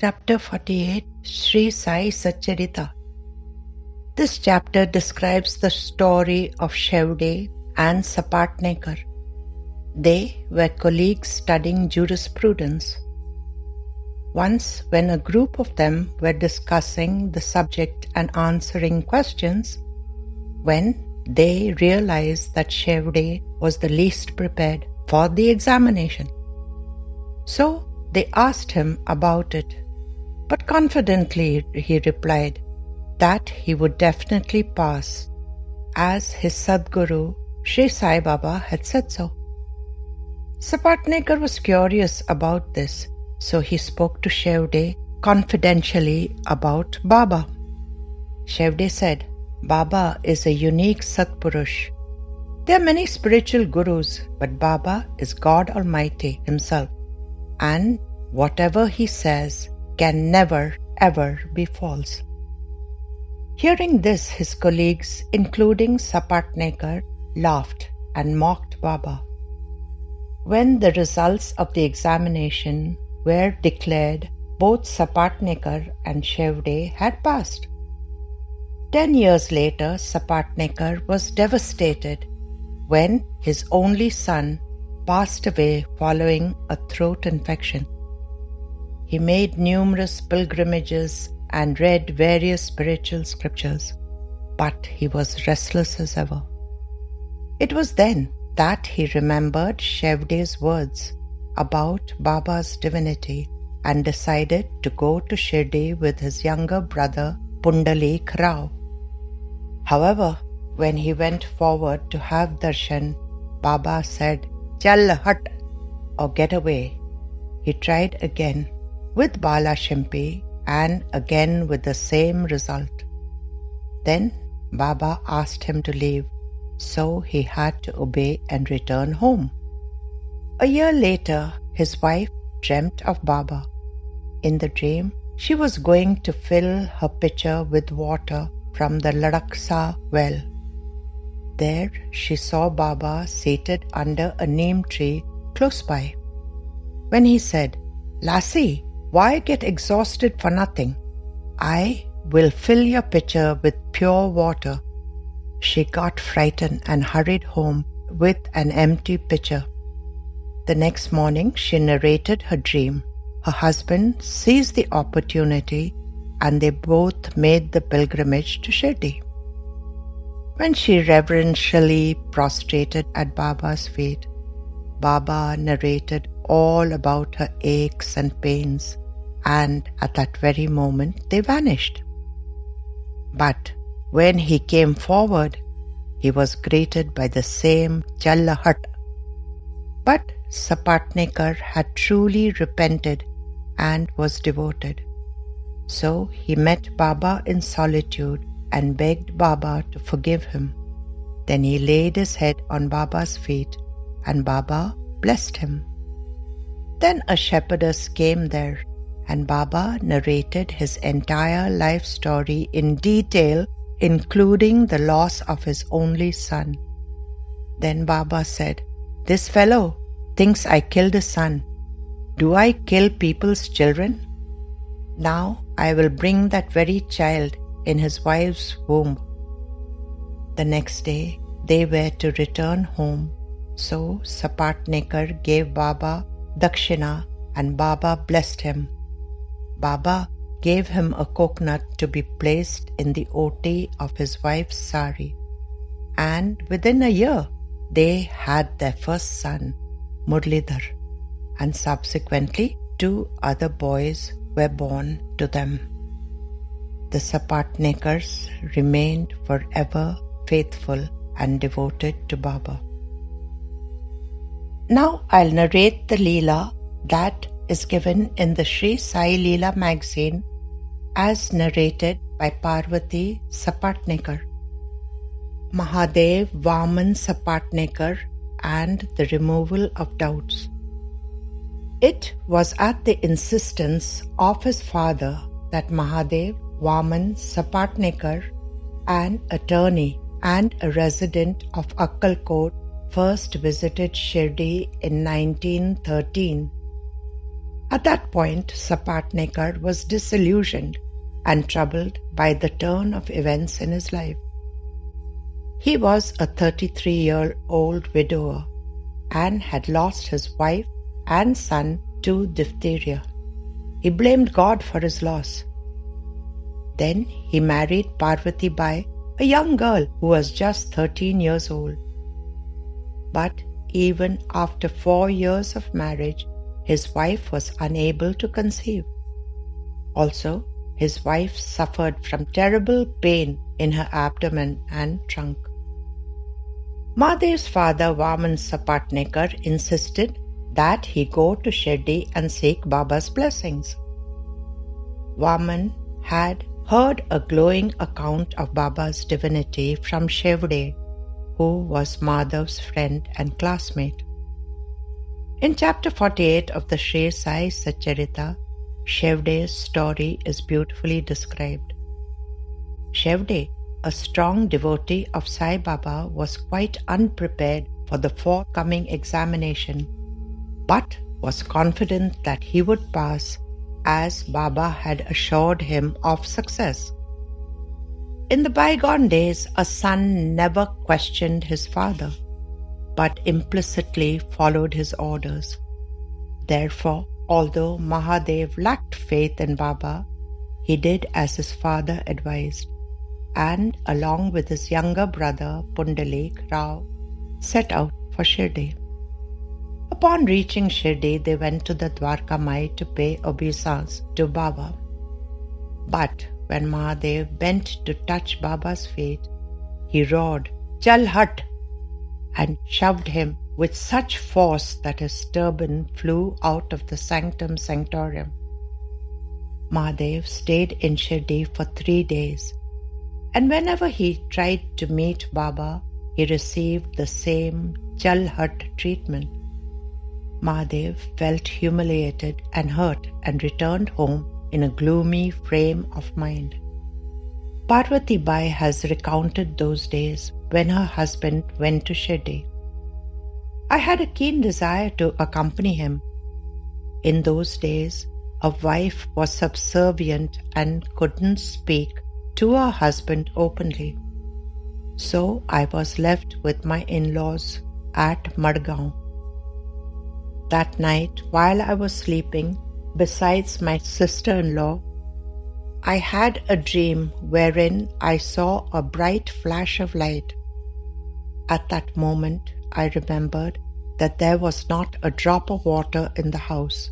Chapter 48 Sri Sai Satcharita This chapter describes the story of Shevde and Sapatnekar. They were colleagues studying jurisprudence. Once, when a group of them were discussing the subject and answering questions, when they realized that Shevde was the least prepared for the examination. So they asked him about it but confidently he replied that he would definitely pass, as his Sadguru Sri Sai Baba had said so. Sapatnekar was curious about this, so he spoke to Shevde confidentially about Baba. Shevde said, Baba is a unique Satpurush. There are many spiritual gurus, but Baba is God Almighty Himself, and whatever He says, can never ever be false. Hearing this, his colleagues, including Sapatnekar, laughed and mocked Baba. When the results of the examination were declared, both Sapatnekar and Shevde had passed. Ten years later, Sapatnekar was devastated when his only son passed away following a throat infection. He made numerous pilgrimages and read various spiritual scriptures, but he was restless as ever. It was then that he remembered Shevde's words about Baba's divinity and decided to go to Shirdi with his younger brother Pundalik Rao. However, when he went forward to have darshan, Baba said, Chal Hat or get away. He tried again with Bala Shimpi and again with the same result. Then Baba asked him to leave, so he had to obey and return home. A year later, his wife dreamt of Baba. In the dream, she was going to fill her pitcher with water from the Ladaksa well. There she saw Baba seated under a neem tree close by. When he said, Lassie, why get exhausted for nothing? I will fill your pitcher with pure water. She got frightened and hurried home with an empty pitcher. The next morning, she narrated her dream. Her husband seized the opportunity and they both made the pilgrimage to Shirdi. When she reverentially prostrated at Baba's feet, Baba narrated all about her aches and pains, and at that very moment they vanished. But when he came forward, he was greeted by the same Chal Hat. But Sapatnekar had truly repented and was devoted. So he met Baba in solitude and begged Baba to forgive him. Then he laid his head on Baba's feet and Baba blessed him. Then a shepherdess came there and Baba narrated his entire life story in detail, including the loss of his only son. Then Baba said, This fellow thinks I killed his son. Do I kill people's children? Now I will bring that very child in his wife's womb. The next day they were to return home, so Sapatnekar gave Baba Dakshina and Baba blessed him. Baba gave him a coconut to be placed in the oti of his wife's sari. And within a year, they had their first son, Murlidhar, and subsequently two other boys were born to them. The Sapatnekars remained forever faithful and devoted to Baba. Now I'll narrate the Leela that is given in the Sri Sai Leela magazine as narrated by Parvati Sapatnekar. Mahadev Vaman Sapatnekar and the removal of doubts. It was at the insistence of his father that Mahadev Vaman Sapatnekar, an attorney and a resident of Akkalkot, first visited Shirdi in 1913 At that point, Sapatnekar was disillusioned and troubled by the turn of events in his life. He was a 33 year old widower and had lost his wife and son to diphtheria. He blamed God for his loss. Then he married Parvati Bai, a young girl who was just 13 years old. But even after four years of marriage, his wife was unable to conceive. Also, his wife suffered from terrible pain in her abdomen and trunk. Mahadev's father Vaman Sapatnekar insisted that he go to Shirdi and seek Baba's blessings. Vaman had heard a glowing account of Baba's divinity from Shevde, who was Madhav's friend and classmate. In chapter 48 of the Sri Sai Satcharita, Shevde's story is beautifully described. Shevde a strong devotee of Sai Baba, was quite unprepared for the forthcoming examination, but was confident that he would pass as Baba had assured him of success. In the bygone days, a son never questioned his father, but implicitly followed his orders. Therefore, although Mahadev lacked faith in Baba, he did as his father advised and along with his younger brother Pundalik Rao set out for Shirdi. Upon reaching Shirdi, they went to the Dwarka Mai to pay obeisance to Baba. But when Mahadev bent to touch Baba's feet, he roared, Chal Hat! and shoved him with such force that his turban flew out of the sanctum sanctorum. Mahadev stayed in Shirdi for three days and whenever he tried to meet Baba, he received the same Chal Hat treatment. Mahadev felt humiliated and hurt and returned home in a gloomy frame of mind. Parvati Bai has recounted those days when her husband went to Shirdi. I had a keen desire to accompany him. In those days, a wife was subservient and couldn't speak to her husband openly. So I was left with my in laws at Madgaon. That night, while I was sleeping, besides my sister in law, I had a dream wherein I saw a bright flash of light. At that moment, I remembered that there was not a drop of water in the house.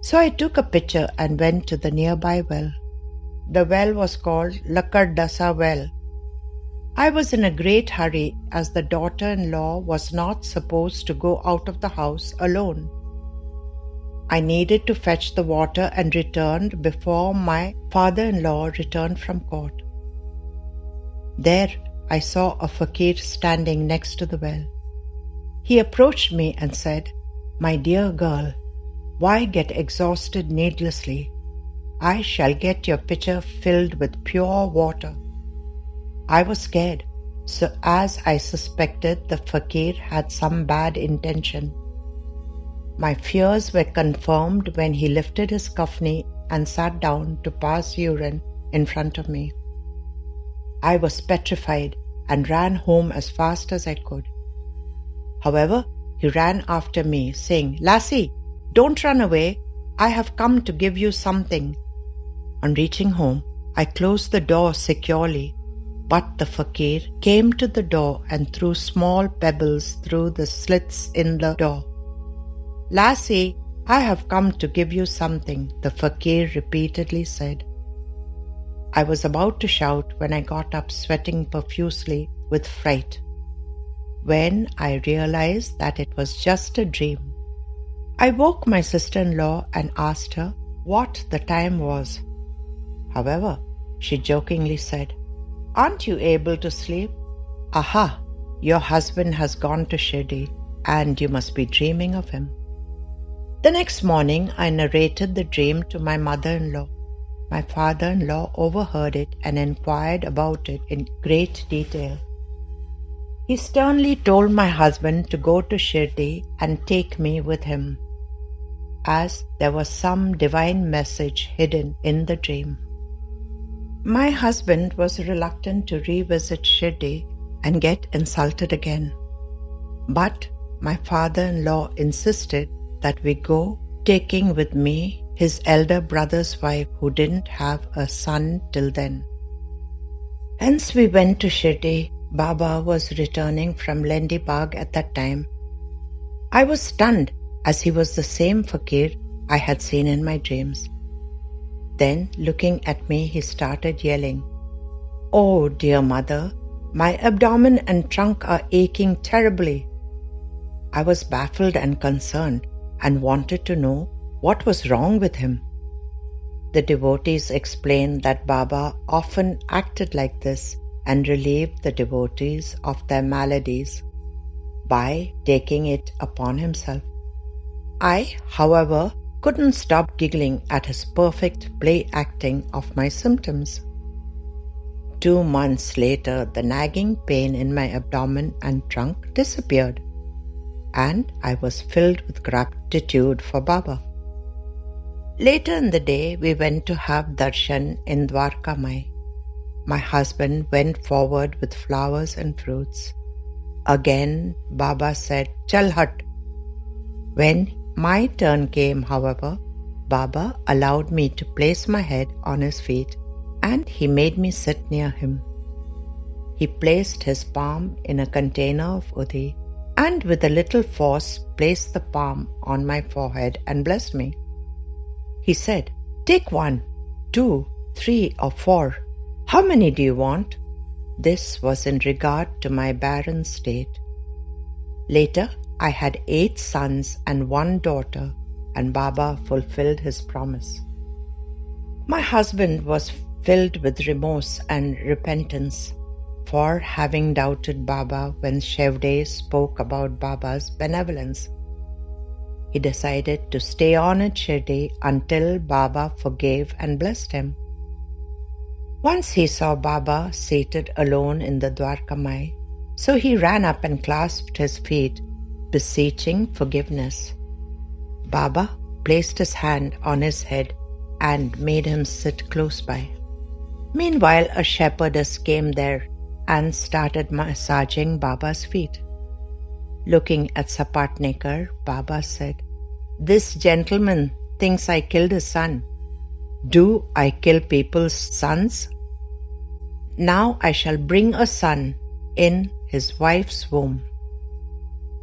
So I took a pitcher and went to the nearby well. The well was called Lakardasa Well. I was in a great hurry as the daughter in law was not supposed to go out of the house alone. I needed to fetch the water and returned before my father in law returned from court. There I saw a fakir standing next to the well. He approached me and said, My dear girl, why get exhausted needlessly? I shall get your pitcher filled with pure water. I was scared, so as I suspected the fakir had some bad intention. My fears were confirmed when he lifted his kafni and sat down to pass urine in front of me. I was petrified and ran home as fast as I could. However, he ran after me, saying, Lassie, don't run away. I have come to give you something. On reaching home, I closed the door securely, but the fakir came to the door and threw small pebbles through the slits in the door. Lassie, I have come to give you something, the fakir repeatedly said. I was about to shout when I got up sweating profusely with fright. When I realized that it was just a dream, I woke my sister in law and asked her what the time was. However, she jokingly said, Aren't you able to sleep? Aha, your husband has gone to Shirdi and you must be dreaming of him. The next morning, I narrated the dream to my mother in law. My father in law overheard it and inquired about it in great detail. He sternly told my husband to go to Shirdi and take me with him. as there was some divine message hidden in the dream. My husband was reluctant to revisit Shirdi and get insulted again. But my father in law insisted that we go, taking with me his elder brother's wife who didn't have a son till then. Hence we went to Shirdi. Baba was returning from Lendi Bagh at that time. I was stunned as he was the same fakir I had seen in my dreams. Then, looking at me, he started yelling, Oh, dear mother, my abdomen and trunk are aching terribly. I was baffled and concerned and wanted to know what was wrong with him. The devotees explained that Baba often acted like this and relieved the devotees of their maladies by taking it upon himself. I, however, couldn't stop giggling at his perfect play acting of my symptoms. Two months later, the nagging pain in my abdomen and trunk disappeared, and I was filled with gratitude for Baba. Later in the day, we went to have darshan in Dwarkamai. My husband went forward with flowers and fruits. Again, Baba said, Chal. When my turn came, however, Baba allowed me to place my head on his feet and he made me sit near him. He placed his palm in a container of udhi and with a little force placed the palm on my forehead and blessed me. He said, Take one, two, three, or four. How many do you want? This was in regard to my barren state. Later, I had eight sons and one daughter, and Baba fulfilled his promise. My husband was filled with remorse and repentance for having doubted Baba when Shevde spoke about Baba's benevolence. He decided to stay on at Shirdi until Baba forgave and blessed him. Once he saw Baba seated alone in the Dwarkamai, so he ran up and clasped his feet beseeching forgiveness. Baba placed his hand on his head and made him sit close by. Meanwhile, a shepherdess came there and started massaging Baba's feet. Looking at Sapatnekar, Baba said, This gentleman thinks I killed his son. Do I kill people's sons? Now I shall bring a son in his wife's womb.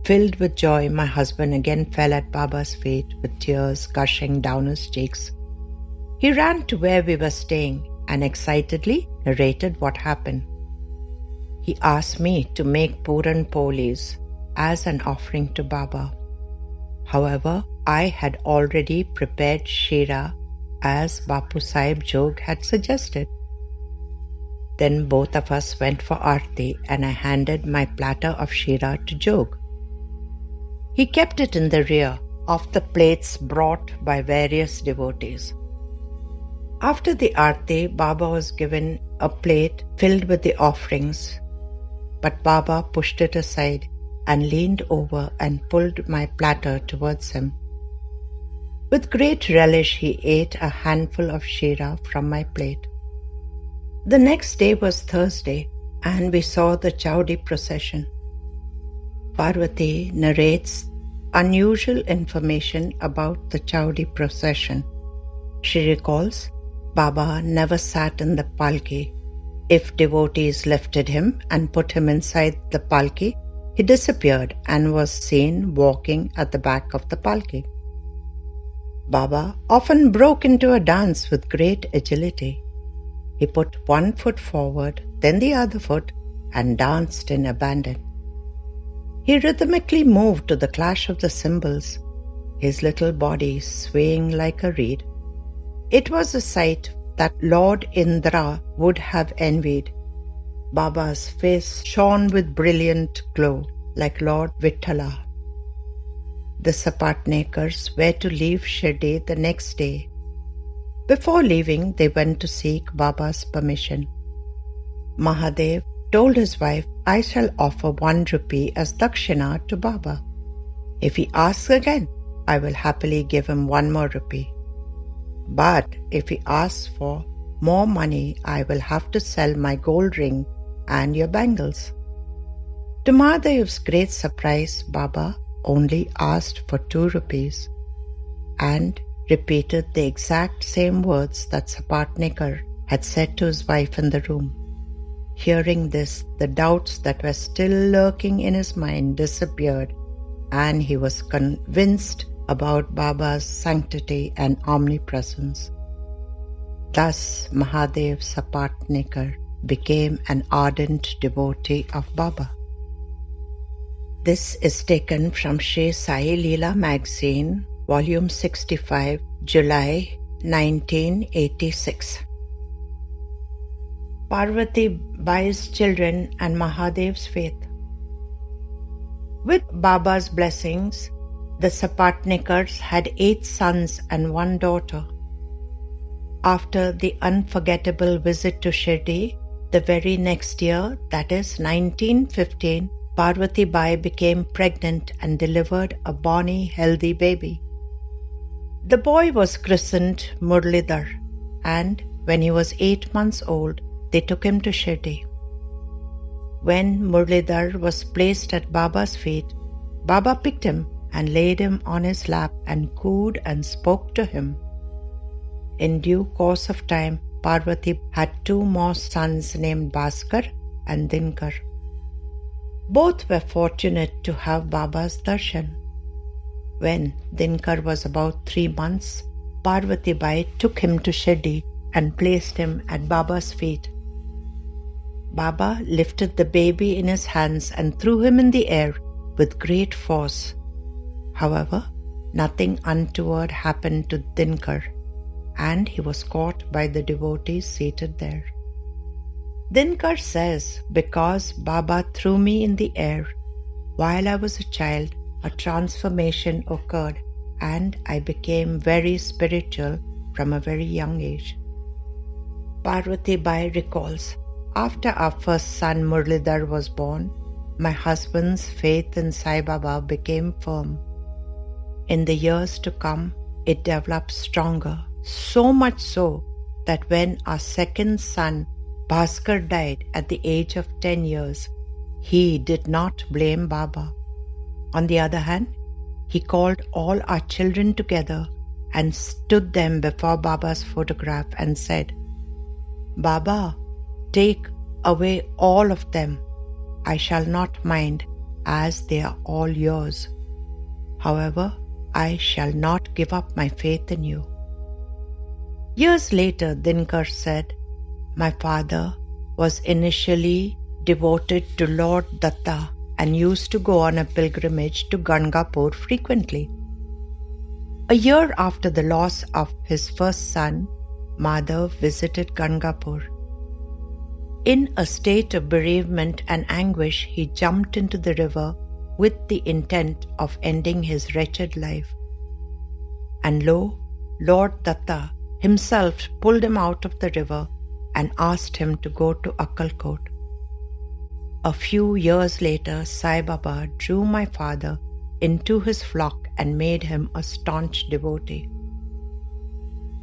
Filled with joy, my husband again fell at Baba's feet with tears gushing down his cheeks. He ran to where we were staying and excitedly narrated what happened. He asked me to make Puran Polis as an offering to Baba. However, I had already prepared Shira as Bapu Sahib Jog had suggested. Then both of us went for Aarti and I handed my platter of Shira to Jog. He kept it in the rear of the plates brought by various devotees. After the arti, Baba was given a plate filled with the offerings, but Baba pushed it aside and leaned over and pulled my platter towards him. With great relish, he ate a handful of shira from my plate. The next day was Thursday, and we saw the Chowdi procession. Parvati narrates unusual information about the Chowdi procession. She recalls Baba never sat in the palki. If devotees lifted him and put him inside the palki, he disappeared and was seen walking at the back of the palki. Baba often broke into a dance with great agility. He put one foot forward, then the other foot, and danced in abandon. He rhythmically moved to the clash of the cymbals, his little body swaying like a reed. It was a sight that Lord Indra would have envied. Baba's face shone with brilliant glow, like Lord Vithala. The Sapatnekars were to leave Shirdi the next day. Before leaving, they went to seek Baba's permission. Mahadev told his wife, I shall offer one rupee as dakshina to Baba. If he asks again, I will happily give him one more rupee. But if he asks for more money, I will have to sell my gold ring and your bangles. To Mahadev's great surprise, Baba only asked for two rupees and repeated the exact same words that Sapatnekar had said to his wife in the room. Hearing this, the doubts that were still lurking in his mind disappeared, and he was convinced about Baba's sanctity and omnipresence. Thus, Mahadev Sapatnekar became an ardent devotee of Baba. This is taken from Sri Sai Leela magazine, volume 65, July 1986. Parvati Bai's children and Mahadev's faith. With Baba's blessings, the Sapatnekars had eight sons and one daughter. After the unforgettable visit to Shirdi, the very next year, that is 1915, Parvati Bai became pregnant and delivered a bonny, healthy baby. The boy was christened Murlidhar, and when he was eight months old, they took him to Shirdi. When Murlidhar was placed at Baba's feet, Baba picked him and laid him on his lap and cooed and spoke to him. In due course of time, Parvati had two more sons named Bhaskar and Dinkar. Both were fortunate to have Baba's darshan. When Dinkar was about three months, Parvati Bai took him to Shirdi and placed him at Baba's feet. Baba lifted the baby in his hands and threw him in the air with great force. However, nothing untoward happened to Dinkar, and he was caught by the devotees seated there. Dinkar says, Because Baba threw me in the air while I was a child, a transformation occurred and I became very spiritual from a very young age. Parvati Bai recalls, after our first son Murlidhar was born, my husband's faith in Sai Baba became firm. In the years to come, it developed stronger, so much so that when our second son, Bhaskar, died at the age of 10 years, he did not blame Baba. On the other hand, he called all our children together and stood them before Baba's photograph and said, Baba, take away all of them. I shall not mind, as they are all yours. However, I shall not give up my faith in you. Years later, Dinkar said, My father was initially devoted to Lord Datta and used to go on a pilgrimage to Gangapur frequently. A year after the loss of his first son, Madhav visited Gangapur. In a state of bereavement and anguish, he jumped into the river with the intent of ending his wretched life. And lo, Lord Datta himself pulled him out of the river and asked him to go to Akkalkot. A few years later, Sai Baba drew my father into his flock and made him a staunch devotee.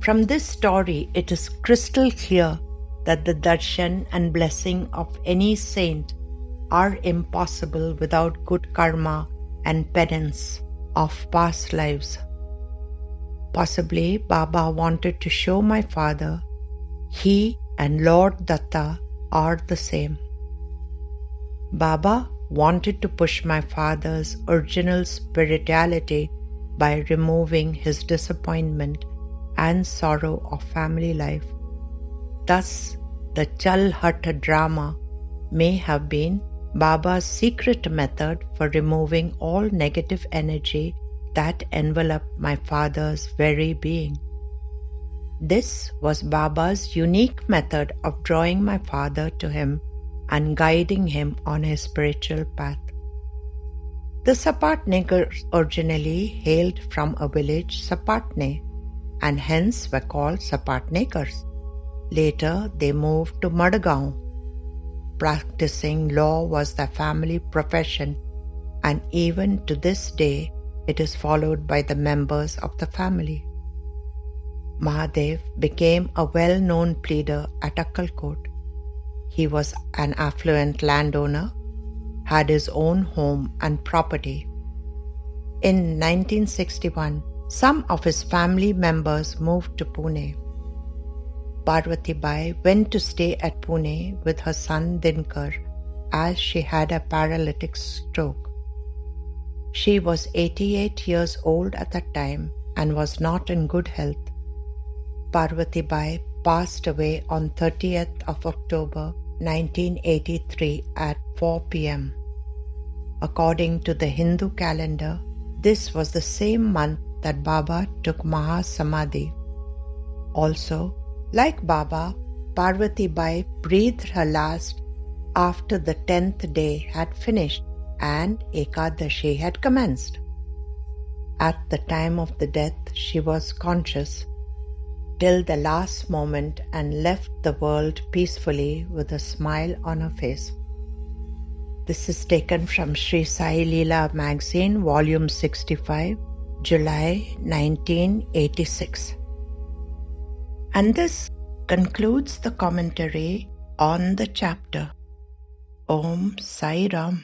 From this story, it is crystal clear that the darshan and blessing of any saint are impossible without good karma and penance of past lives. Possibly Baba wanted to show my father he and Lord Datta are the same. Baba wanted to push my father's original spirituality by removing his disappointment and sorrow of family life. Thus, the Chal Hat drama may have been Baba's secret method for removing all negative energy that enveloped my father's very being. This was Baba's unique method of drawing my father to him and guiding him on his spiritual path. The Sapatnekars originally hailed from a village Sapatne and hence were called Sapatnekars. Later they moved to Madgaon Practicing law was their family profession, and even to this day, it is followed by the members of the family. Mahadev became a well known pleader at Akkalkot. He was an affluent landowner, had his own home and property. In 1961, some of his family members moved to Pune. Parvati Bai went to stay at Pune with her son Dinkar as she had a paralytic stroke. She was 88 years old at that time and was not in good health. Parvati Bai passed away on 30th of October 1983 at 4 pm. According to the Hindu calendar, this was the same month that Baba took Maha Samadhi. Also, like Baba, Parvati Bai breathed her last after the tenth day had finished and Ekadashi had commenced. At the time of the death, she was conscious till the last moment and left the world peacefully with a smile on her face. This is taken from Sri Sai Leela magazine, volume 65, July 1986. And this concludes the commentary on the chapter. Om Sai Ram.